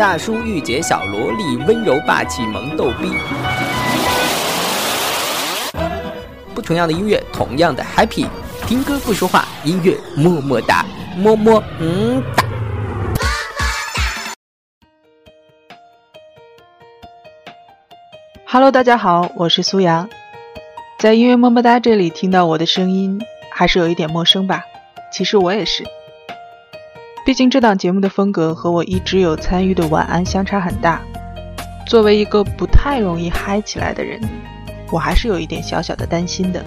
大叔御姐小萝莉，温柔霸气萌逗逼。不同样的音乐，同样的 happy。听歌不说话，音乐么么哒，么么嗯哒。Hello，大家好，我是苏阳。在音乐么么哒这里听到我的声音，还是有一点陌生吧？其实我也是。毕竟这档节目的风格和我一直有参与的晚安相差很大。作为一个不太容易嗨起来的人，我还是有一点小小的担心的。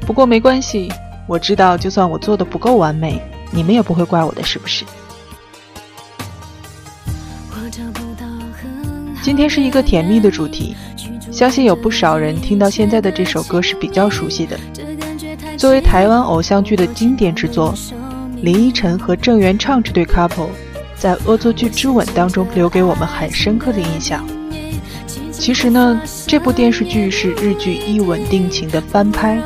不过没关系，我知道就算我做的不够完美，你们也不会怪我的，是不是？今天是一个甜蜜的主题，相信有不少人听到现在的这首歌是比较熟悉的。作为台湾偶像剧的经典之作。林依晨和郑元畅这对 couple 在《恶作剧之吻》当中留给我们很深刻的印象。其实呢，这部电视剧是日剧《一吻定情》的翻拍，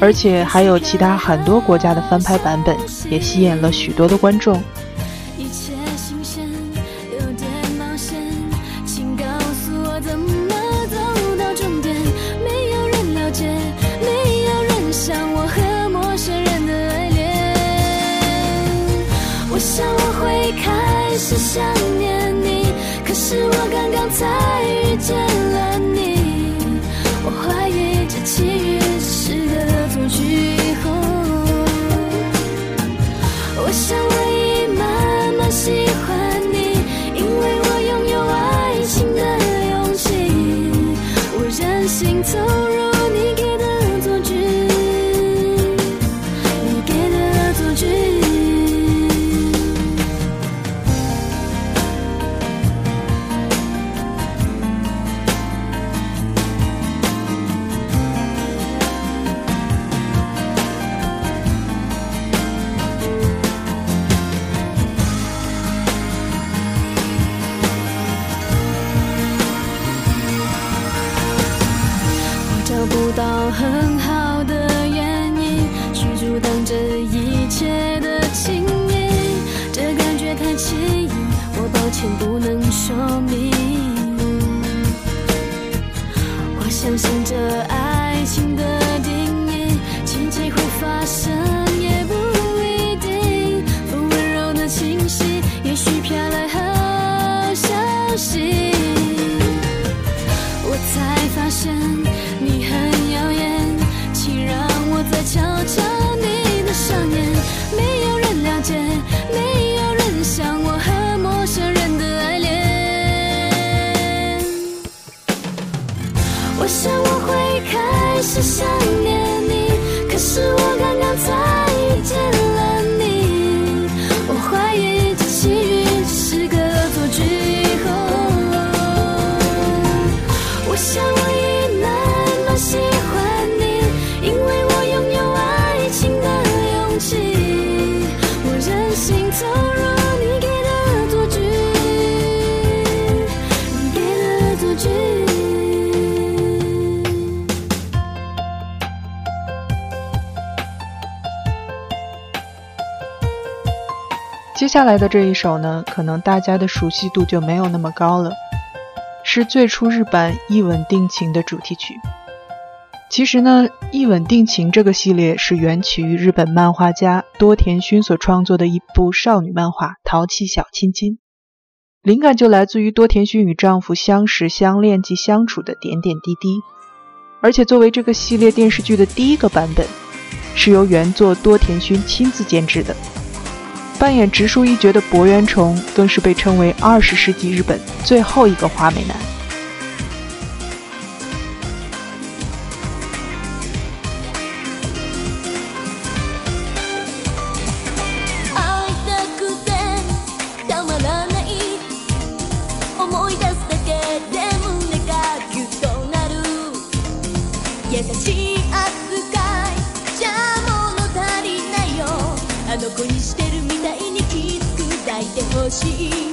而且还有其他很多国家的翻拍版本，也吸引了许多的观众。很接下来的这一首呢，可能大家的熟悉度就没有那么高了，是最初日版《一吻定情》的主题曲。其实呢，《一吻定情》这个系列是源起于日本漫画家多田薰所创作的一部少女漫画《淘气小亲亲》，灵感就来自于多田薰与丈夫相识、相恋及相处的点点滴滴。而且作为这个系列电视剧的第一个版本，是由原作多田薰亲自监制的。扮演直树一角的博渊崇更是被称为二十世纪日本最后一个花美男。see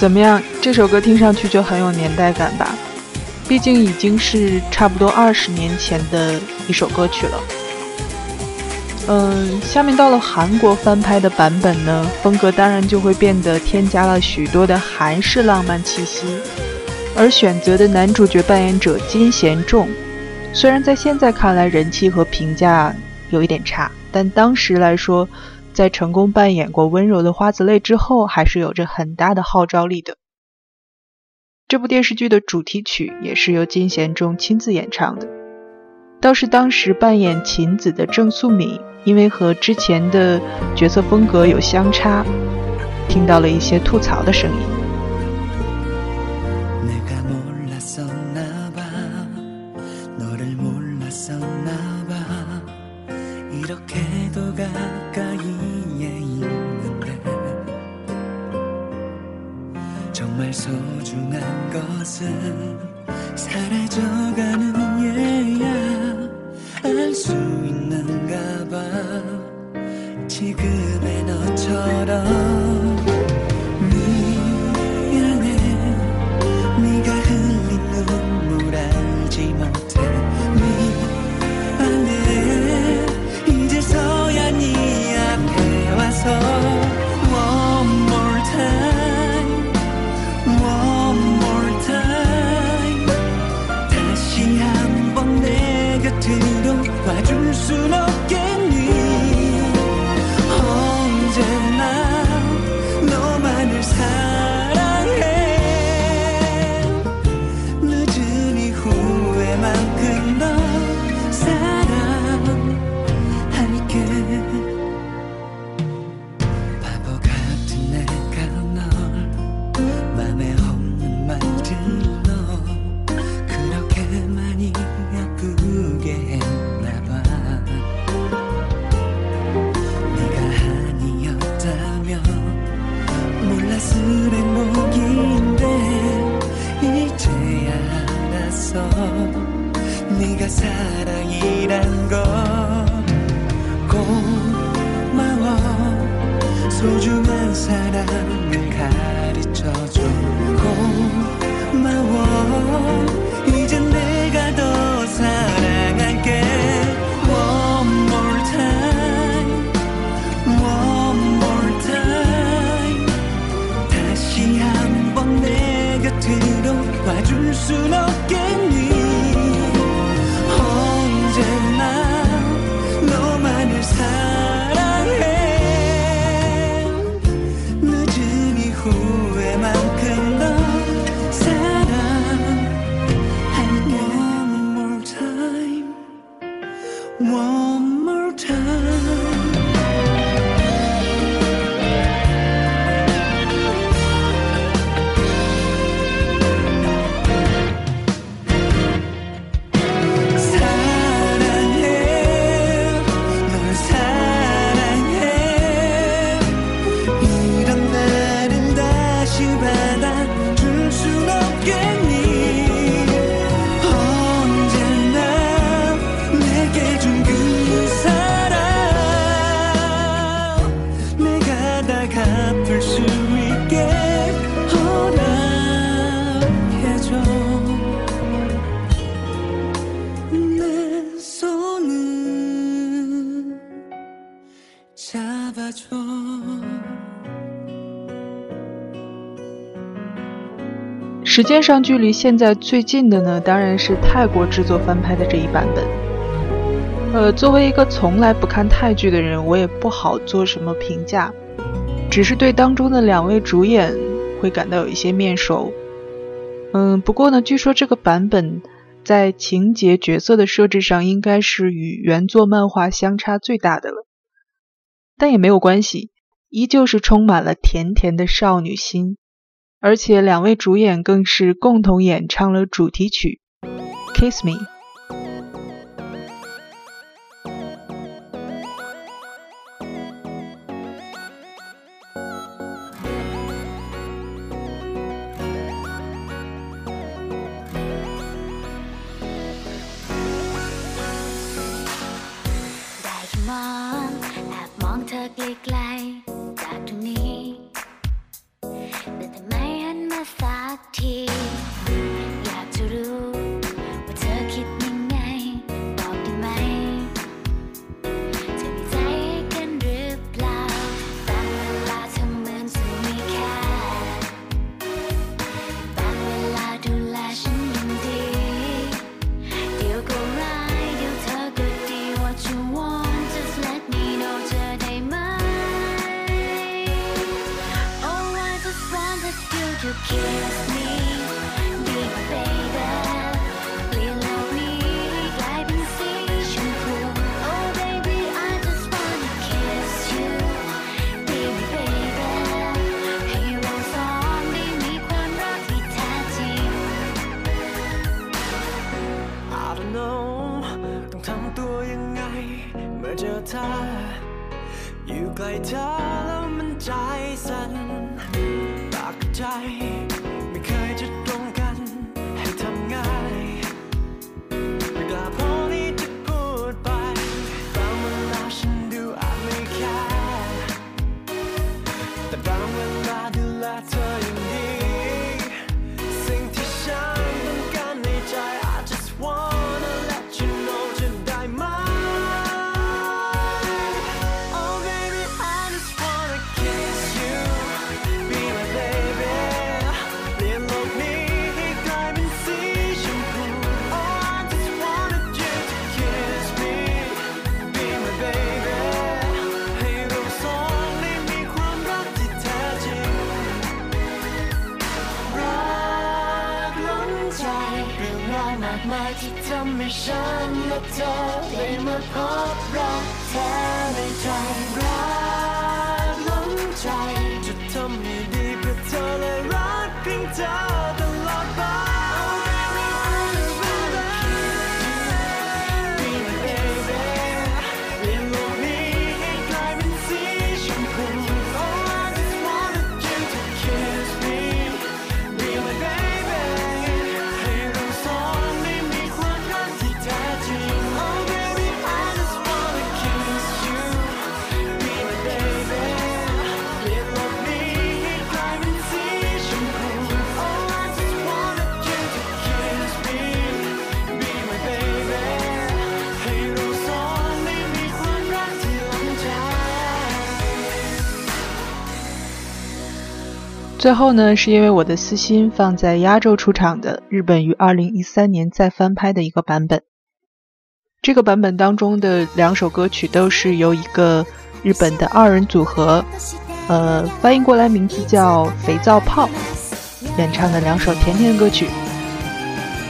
怎么样？这首歌听上去就很有年代感吧？毕竟已经是差不多二十年前的一首歌曲了。嗯，下面到了韩国翻拍的版本呢，风格当然就会变得添加了许多的韩式浪漫气息，而选择的男主角扮演者金贤重，虽然在现在看来人气和评价有一点差，但当时来说，在成功扮演过温柔的花子泪之后，还是有着很大的号召力的。这部电视剧的主题曲也是由金贤重亲自演唱的，倒是当时扮演琴子的郑素敏。因为和之前的角色风格有相差，听到了一些吐槽的声音。 정말 소중한 것은 사라져가는 예야. 알 수 있는가 봐. 지금의 너처럼 时间上距离现在最近的呢，当然是泰国制作翻拍的这一版本。呃，作为一个从来不看泰剧的人，我也不好做什么评价，只是对当中的两位主演会感到有一些面熟。嗯，不过呢，据说这个版本在情节、角色的设置上，应该是与原作漫画相差最大的了。但也没有关系，依旧是充满了甜甜的少女心。而且两位主演更是共同演唱了主题曲《Kiss Me》。最后呢是因为我的私心放在压轴出场的日本于二零一三年再翻拍的一个版本。这个版本当中的两首歌曲都是由一个日本的二人组合呃翻译过来名字叫肥皂泡演唱的两首甜甜歌曲。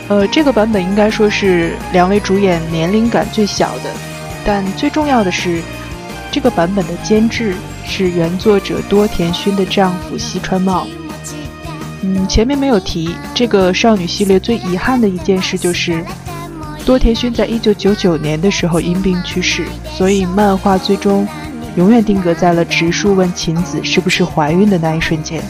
呃这个版本应该说是两位主演年龄感最小的但最重要的是这个版本的监制是原作者多田薰的丈夫西川茂。嗯前面没有提这个少女系列最遗憾的一件事就是多田薰在一九九九年的时候因病去世所以漫画最终永远定格在了直树问晴子是不是怀孕的那一瞬间。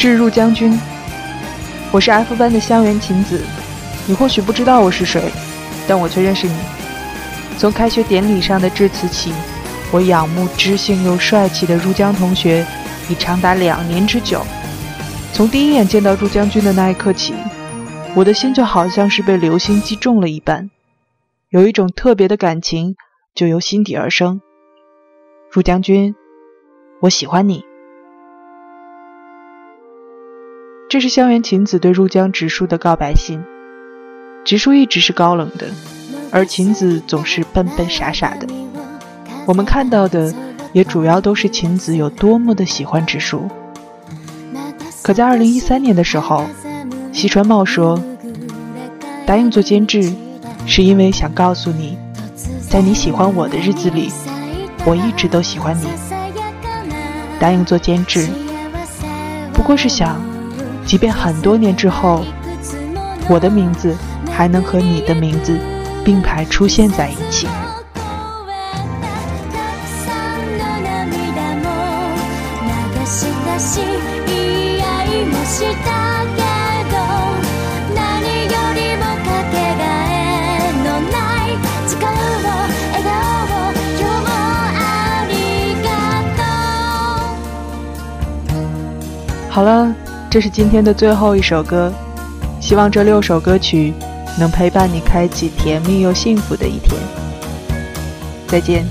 致入将军，我是 F 班的香园晴子。你或许不知道我是谁，但我却认识你。从开学典礼上的致辞起，我仰慕知性又帅气的入江同学已长达两年之久。从第一眼见到入将军的那一刻起，我的心就好像是被流星击中了一般，有一种特别的感情就由心底而生。入将军，我喜欢你。这是香原晴子对入江直树的告白信。直树一直是高冷的，而晴子总是笨笨傻傻的。我们看到的也主要都是晴子有多么的喜欢直树。可在二零一三年的时候，西川茂说，答应做监制，是因为想告诉你，在你喜欢我的日子里，我一直都喜欢你。答应做监制，不过是想，即便很多年之后，我的名字还能和你的名字并排出现在一起。たくさんの涙も流したし嫌いもしたけど何よりもかけがえのない時間を笑顔を今日もありがとう好了， 这是今天的最后一首歌，希望这六首歌曲能陪伴你开启甜蜜又幸福的一天。再见。